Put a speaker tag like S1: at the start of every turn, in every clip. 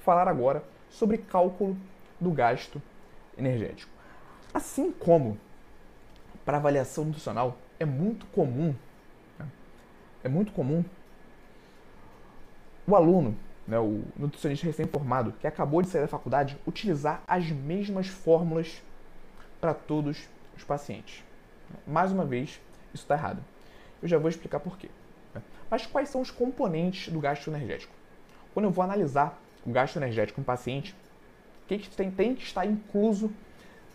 S1: Falar agora sobre cálculo do gasto energético. Assim como para avaliação nutricional é muito comum, né? é muito comum o aluno, né, o nutricionista recém-formado que acabou de sair da faculdade, utilizar as mesmas fórmulas para todos os pacientes. Mais uma vez, isso está errado. Eu já vou explicar por quê. Né? Mas quais são os componentes do gasto energético? Quando eu vou analisar o gasto energético em paciente, o que, que tem, tem que estar incluso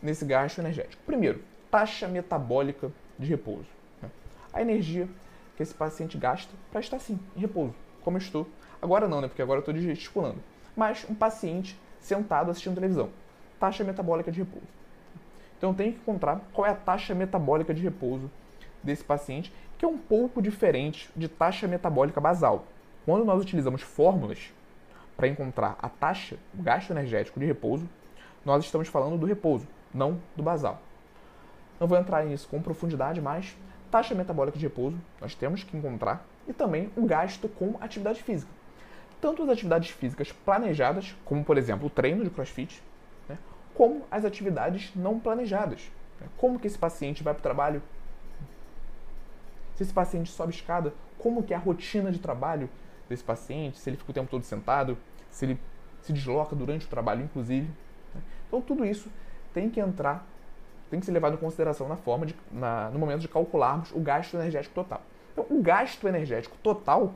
S1: nesse gasto energético? Primeiro, taxa metabólica de repouso. Né? A energia que esse paciente gasta para estar assim, em repouso, como eu estou. Agora não, né? Porque agora eu estou gesticulando. Mas um paciente sentado assistindo televisão. Taxa metabólica de repouso. Então eu tenho que encontrar qual é a taxa metabólica de repouso desse paciente, que é um pouco diferente de taxa metabólica basal. Quando nós utilizamos fórmulas para encontrar a taxa, o gasto energético de repouso, nós estamos falando do repouso, não do basal. Não vou entrar nisso com profundidade, mas taxa metabólica de repouso nós temos que encontrar e também o gasto com atividade física. Tanto as atividades físicas planejadas, como por exemplo o treino de crossfit, como as atividades não planejadas. Né, como que esse paciente vai para o trabalho? Se esse paciente sobe escada, como que é a rotina de trabalho desse paciente? Se ele fica o tempo todo sentado, se ele se desloca durante o trabalho, inclusive. Né. Então tudo isso tem que entrar tem que ser levado em consideração na forma de, na, no momento de calcularmos o gasto energético total. Então, o gasto energético total,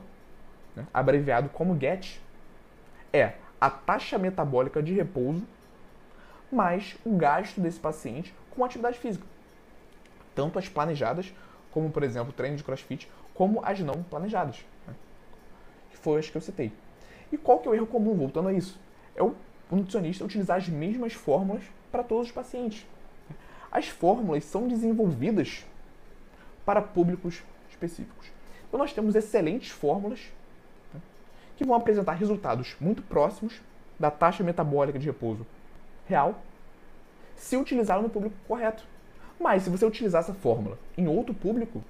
S1: né, abreviado como GET, é a taxa metabólica de repouso mais o gasto desse paciente com atividade física. Tanto as planejadas, como por exemplo o treino de crossfit, como as não planejadas. Né, que foram as que eu citei. E qual que é o erro comum, voltando a isso? É o nutricionista utilizar as mesmas fórmulas para todos os pacientes. As fórmulas são desenvolvidas para públicos específicos. Então nós temos excelentes fórmulas né, que vão apresentar resultados muito próximos da taxa metabólica de repouso real se utilizar no público correto. Mas se você utilizar essa fórmula em outro público,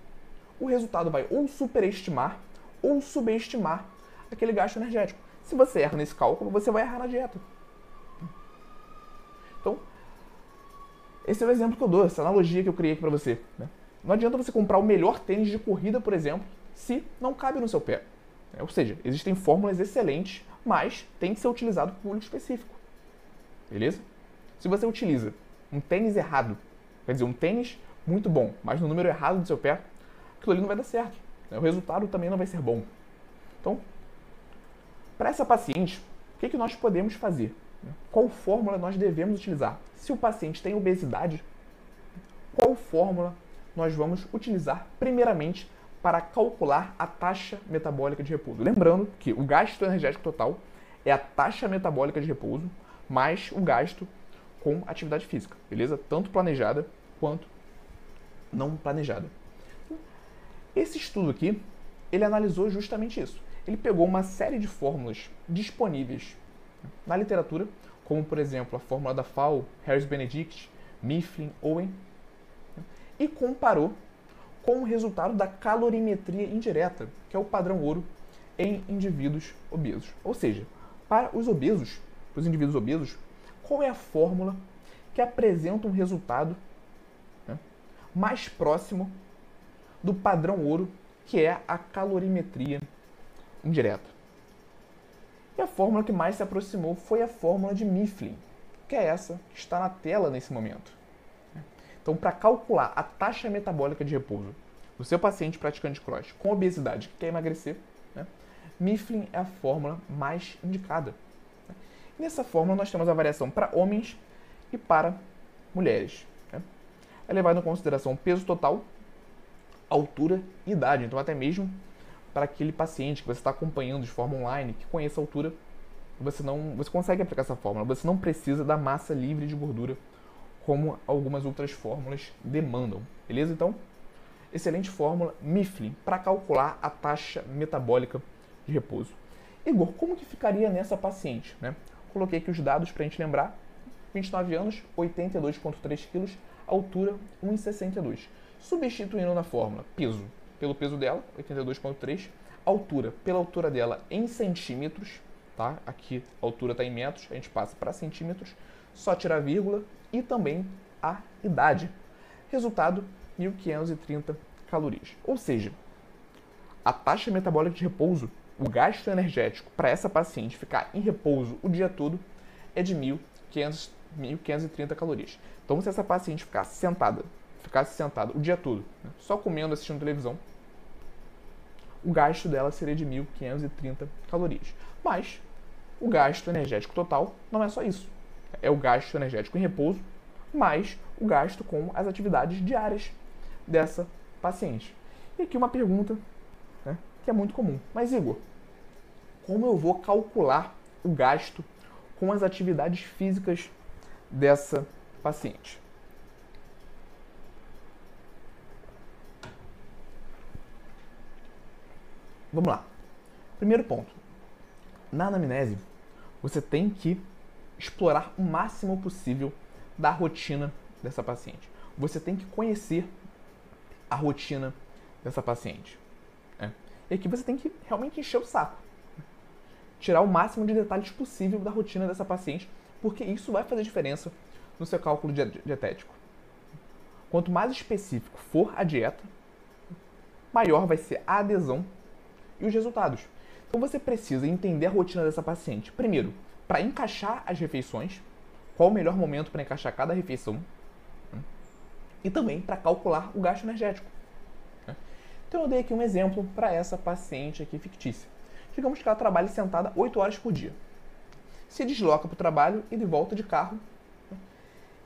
S1: o resultado vai ou superestimar ou subestimar aquele gasto energético. Se você erra nesse cálculo, você vai errar na dieta. Então, esse é o exemplo que eu dou, essa analogia que eu criei aqui para você. Né? Não adianta você comprar o melhor tênis de corrida, por exemplo, se não cabe no seu pé. É, ou seja, existem fórmulas excelentes, mas tem que ser utilizado para público específico. Beleza? Se você utiliza um tênis errado, quer dizer, um tênis muito bom, mas no número errado do seu pé, aquilo ali não vai dar certo. Né? O resultado também não vai ser bom. Então, para essa paciente, o que, que nós podemos fazer? Qual fórmula nós devemos utilizar? Se o paciente tem obesidade, qual fórmula nós vamos utilizar primeiramente para calcular a taxa metabólica de repouso? Lembrando que o gasto energético total é a taxa metabólica de repouso mais o gasto com atividade física, beleza? Tanto planejada quanto não planejada. Esse estudo aqui, ele analisou justamente isso. Ele pegou uma série de fórmulas disponíveis na literatura, como por exemplo a fórmula da FAO, Harris-Benedict, Mifflin, Owen, e comparou com o resultado da calorimetria indireta, que é o padrão ouro em indivíduos obesos. Ou seja, para os obesos, para os indivíduos obesos, qual é a fórmula que apresenta um resultado né, mais próximo do padrão ouro, que é a calorimetria indireta? E a fórmula que mais se aproximou foi a fórmula de Mifflin, que é essa que está na tela nesse momento. Então, para calcular a taxa metabólica de repouso do seu paciente praticante cross com obesidade que quer emagrecer, né, Mifflin é a fórmula mais indicada. Nessa fórmula nós temos a variação para homens e para mulheres. Né? É levado em consideração o peso total, altura e idade. Então, até mesmo para aquele paciente que você está acompanhando de forma online, que conheça a altura, você não, você consegue aplicar essa fórmula. Você não precisa da massa livre de gordura como algumas outras fórmulas demandam, beleza? Então, excelente fórmula Mifflin para calcular a taxa metabólica de repouso. Igor, como que ficaria nessa paciente? Né? Coloquei aqui os dados para a gente lembrar. 29 anos, 82,3 quilos, altura 1,62. Substituindo na fórmula peso pelo peso dela, 82,3, altura pela altura dela em centímetros, tá? Aqui a altura está em metros, a gente passa para centímetros, só tirar vírgula e também a idade. Resultado, 1.530 calorias. Ou seja, a taxa metabólica de repouso, o gasto energético para essa paciente ficar em repouso o dia todo é de 1.530 calorias. Então, se essa paciente ficar sentada, ficasse sentada o dia todo, né, só comendo, assistindo televisão, o gasto dela seria de 1.530 calorias. Mas o gasto energético total não é só isso. É o gasto energético em repouso, mais o gasto com as atividades diárias dessa paciente. E aqui uma pergunta que é muito comum. Mas, Igor, como eu vou calcular o gasto com as atividades físicas dessa paciente? Vamos lá. Primeiro ponto. Na anamnese, você tem que explorar o máximo possível da rotina dessa paciente. Você tem que conhecer a rotina dessa paciente. Né? E aqui você tem que realmente encher o saco. Tirar o máximo de detalhes possível da rotina dessa paciente, porque isso vai fazer diferença no seu cálculo dietético. Quanto mais específico for a dieta, maior vai ser a adesão e os resultados. Então você precisa entender a rotina dessa paciente. Primeiro, para encaixar as refeições, qual o melhor momento para encaixar cada refeição, né? e também para calcular o gasto energético. Então eu dei aqui um exemplo para essa paciente aqui fictícia. Digamos que ela trabalha sentada 8 horas por dia. Se desloca para o trabalho e de volta de carro né?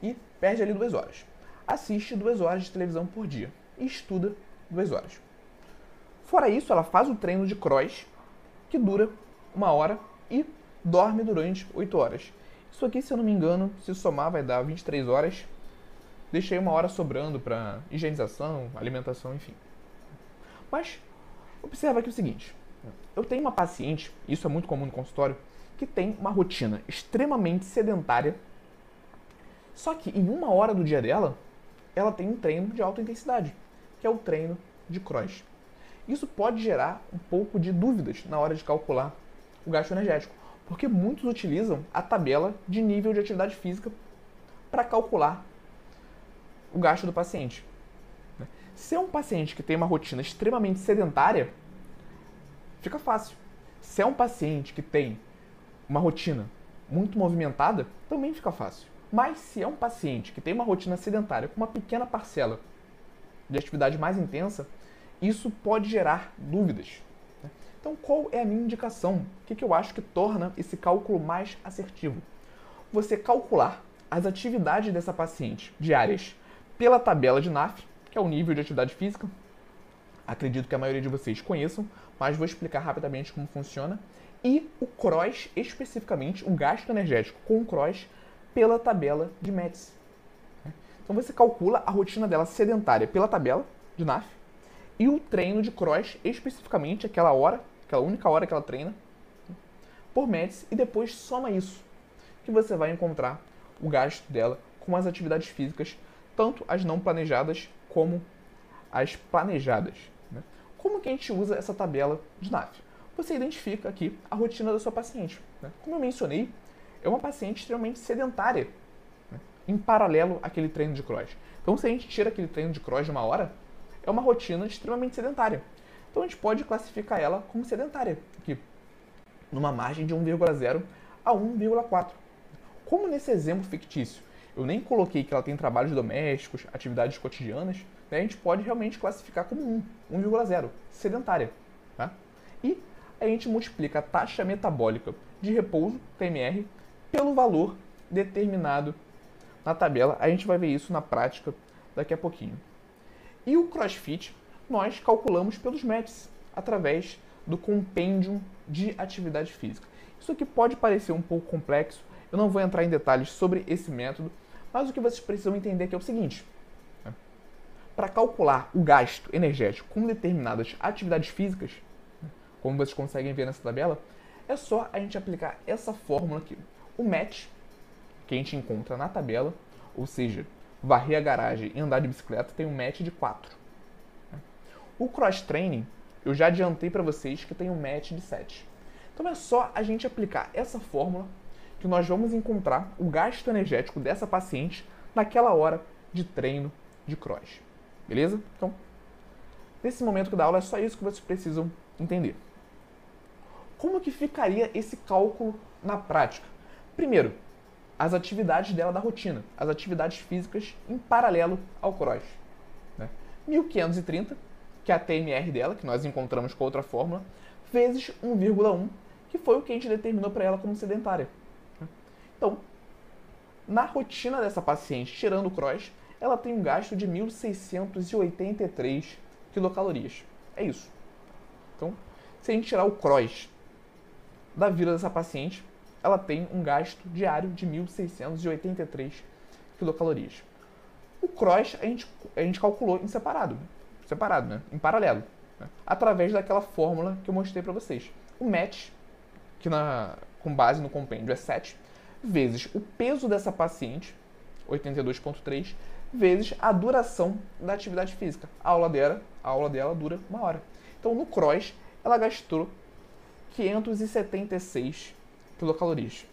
S1: e perde ali 2 horas. Assiste 2 horas de televisão por dia e estuda 2 horas. Fora isso, ela faz o treino de cross, que dura uma hora, e dorme durante 8 horas. Isso aqui, se eu não me engano, se somar vai dar 23 horas. Deixei uma hora sobrando para higienização, alimentação, enfim. Mas observa aqui o seguinte: eu tenho uma paciente, isso é muito comum no consultório, que tem uma rotina extremamente sedentária. Só que em uma hora do dia dela, ela tem um treino de alta intensidade, que é o treino de cross. Isso pode gerar um pouco de dúvidas na hora de calcular o gasto energético, porque muitos utilizam a tabela de nível de atividade física para calcular o gasto do paciente. Se é um paciente que tem uma rotina extremamente sedentária, fica fácil. Se é um paciente que tem uma rotina muito movimentada, também fica fácil. Mas se é um paciente que tem uma rotina sedentária com uma pequena parcela de atividade mais intensa, isso pode gerar dúvidas. Né? Então, qual é a minha indicação? O que eu acho que torna esse cálculo mais assertivo? Você calcular as atividades dessa paciente diárias pela tabela de NAF, que é o nível de atividade física. Acredito que a maioria de vocês conheçam, mas vou explicar rapidamente como funciona. E o CROSS, especificamente, o gasto energético com o CROSS pela tabela de METS. Então você calcula a rotina dela sedentária pela tabela de NAF e o treino de cross, especificamente aquela hora, aquela única hora que ela treina, por METS, e depois soma isso, que você vai encontrar o gasto dela com as atividades físicas, tanto as não planejadas como as planejadas. Né? Como que a gente usa essa tabela de NAF? Você identifica aqui a rotina da sua paciente. Né? Como eu mencionei, é uma paciente extremamente sedentária, né? em paralelo àquele treino de cross. Então, se a gente tira aquele treino de cross de uma hora, é uma rotina extremamente sedentária. Então a gente pode classificar ela como sedentária, aqui, numa margem de 1,0 a 1,4. Como nesse exemplo fictício eu nem coloquei que ela tem trabalhos domésticos, atividades cotidianas, né, a gente pode realmente classificar como 1, 1,0, sedentária. Tá? E a gente multiplica a taxa metabólica de repouso, TMR, pelo valor determinado na tabela. A gente vai ver isso na prática daqui a pouquinho. E o CrossFit nós calculamos pelos METs, através do compêndio de atividade física. Isso aqui pode parecer um pouco complexo, eu não vou entrar em detalhes sobre esse método, mas o que vocês precisam entender aqui é o seguinte: né? para calcular o gasto energético com determinadas atividades físicas, né? como vocês conseguem ver nessa tabela, é só a gente aplicar essa fórmula aqui. O MET, que a gente encontra na tabela, ou seja, varrer a garagem e andar de bicicleta tem um match de 4. O cross training, eu já adiantei para vocês que tem um match de 7. Então é só a gente aplicar essa fórmula que nós vamos encontrar o gasto energético dessa paciente naquela hora de treino de cross. Beleza? Então, nesse momento da aula é só isso que vocês precisam entender. Como que ficaria esse cálculo na prática? Primeiro, as atividades dela da rotina, as atividades físicas em paralelo ao cross. Né? 1530, que é a TMR dela, que nós encontramos com outra fórmula, vezes 1,1, que foi o que a gente determinou para ela como sedentária. Então, na rotina dessa paciente, tirando o cross, ela tem um gasto de 1.683 quilocalorias. É isso. Então, se a gente tirar o cross da vida dessa paciente, ela tem um gasto diário de 1.683 quilocalorias. O cross a gente, a gente calculou em separado, separado, né? em paralelo, né? através daquela fórmula que eu mostrei para vocês. O match, que na, com base no compêndio é 7, vezes o peso dessa paciente, 82,3, vezes a duração da atividade física. A aula dela, a aula dela dura uma hora. Então, no cross, ela gastou 576 quilocalorias.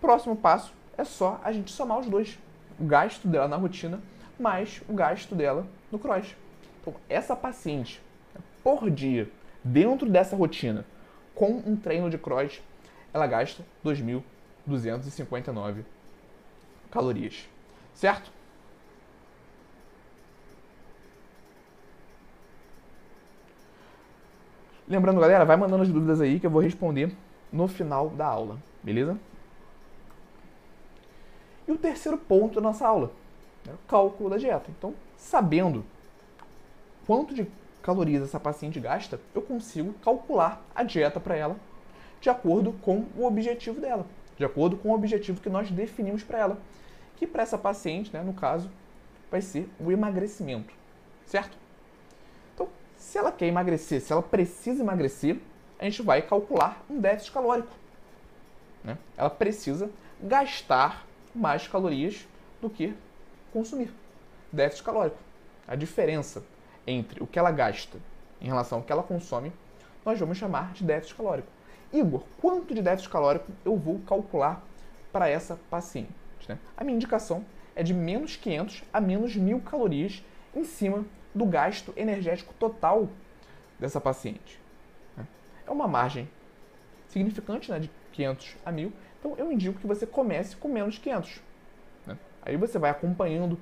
S1: Próximo passo é só a gente somar os dois. O gasto dela na rotina mais o gasto dela no cross. Então, essa paciente, por dia, dentro dessa rotina, com um treino de cross, ela gasta 2.259 calorias. Certo? Lembrando, galera, vai mandando as dúvidas aí que eu vou responder no final da aula, beleza? E o terceiro ponto da nossa aula, né, o cálculo da dieta. Então, sabendo quanto de calorias essa paciente gasta, eu consigo calcular a dieta para ela de acordo com o objetivo dela, de acordo com o objetivo que nós definimos para ela, que para essa paciente, né, no caso, vai ser o emagrecimento, certo? Se ela quer emagrecer, se ela precisa emagrecer, a gente vai calcular um déficit calórico. Né? Ela precisa gastar mais calorias do que consumir. Déficit calórico. A diferença entre o que ela gasta em relação ao que ela consome, nós vamos chamar de déficit calórico. Igor, quanto de déficit calórico eu vou calcular para essa paciente? Né? A minha indicação é de menos 500 a menos 1.000 calorias em cima do gasto energético total dessa paciente. Né? É uma margem significante, né, de 500 a 1000. Então eu indico que você comece com menos de 500. Né? Aí você vai acompanhando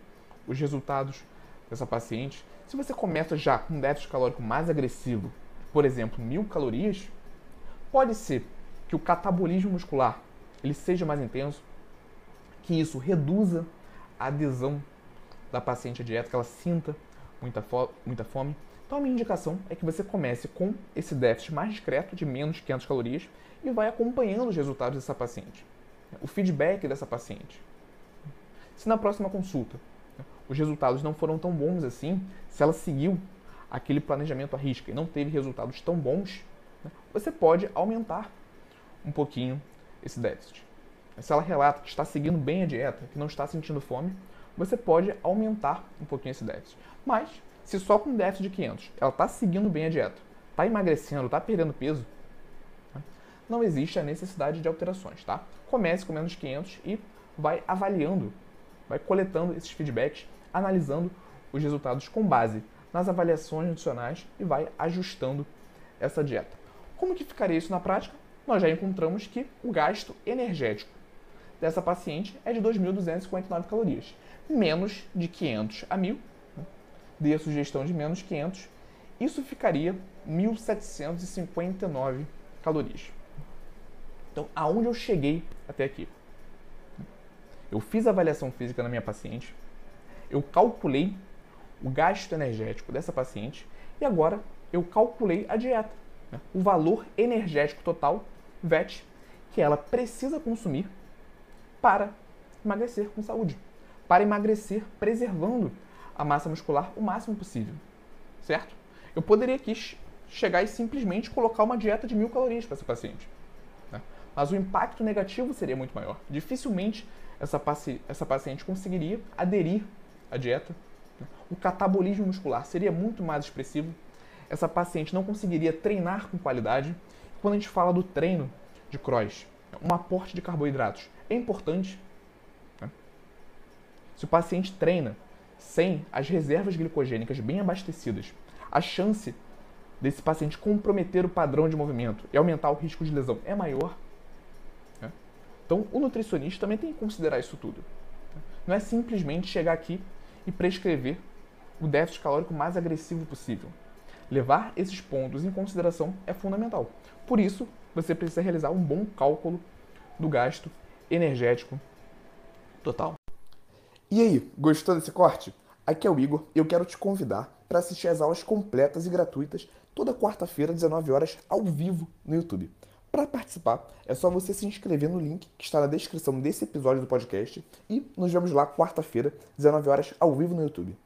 S1: os resultados dessa paciente. Se você começa já com um déficit calórico mais agressivo, por exemplo, mil calorias, pode ser que o catabolismo muscular ele seja mais intenso, que isso reduza a adesão da paciente à dieta, que ela sinta muita, fo muita fome. Então a minha indicação é que você comece com esse déficit mais discreto de menos de 500 calorias e vai acompanhando os resultados dessa paciente, o feedback dessa paciente. Se na próxima consulta os resultados não foram tão bons assim, se ela seguiu aquele planejamento à risca e não teve resultados tão bons, né, você pode aumentar um pouquinho esse déficit. Se ela relata que está seguindo bem a dieta, que não está sentindo fome, você pode aumentar um pouquinho esse déficit. Mas, se só com déficit de 500 ela está seguindo bem a dieta, está emagrecendo, está perdendo peso, né, não existe a necessidade de alterações, tá? Comece com menos de 500 e vai avaliando, vai coletando esses feedbacks, analisando os resultados com base nas avaliações nutricionais e vai ajustando essa dieta. Como que ficaria isso na prática? Nós já encontramos que o gasto energético dessa paciente é de 2.259 calorias, menos de 500 a 1.000 dê a sugestão de menos 500, isso ficaria 1.759 calorias. Então, aonde eu cheguei até aqui? Eu fiz a avaliação física na minha paciente, eu calculei o gasto energético dessa paciente e agora eu calculei a dieta, né? O valor energético total, VET, que ela precisa consumir para emagrecer com saúde, para emagrecer preservando a massa muscular o máximo possível, certo? Eu poderia aqui chegar e simplesmente colocar uma dieta de mil calorias para essa paciente, né? mas o impacto negativo seria muito maior. Dificilmente essa, paci essa paciente conseguiria aderir a dieta, o catabolismo muscular seria muito mais expressivo, essa paciente não conseguiria treinar com qualidade. Quando a gente fala do treino de cross, um aporte de carboidratos é importante. Né? Se o paciente treina sem as reservas glicogênicas bem abastecidas, a chance desse paciente comprometer o padrão de movimento e aumentar o risco de lesão é maior. Né? Então, o nutricionista também tem que considerar isso tudo. Não é simplesmente chegar aqui e prescrever o déficit calórico mais agressivo possível. Levar esses pontos em consideração é fundamental. Por isso, você precisa realizar um bom cálculo do gasto energético total. E aí, gostou desse corte? Aqui é o Igor e eu quero te convidar para assistir às aulas completas e gratuitas toda quarta-feira, 19 horas, ao vivo no YouTube. Para participar, é só você se inscrever no link que está na descrição desse episódio do podcast e nos vemos lá quarta-feira, 19 horas, ao vivo no YouTube.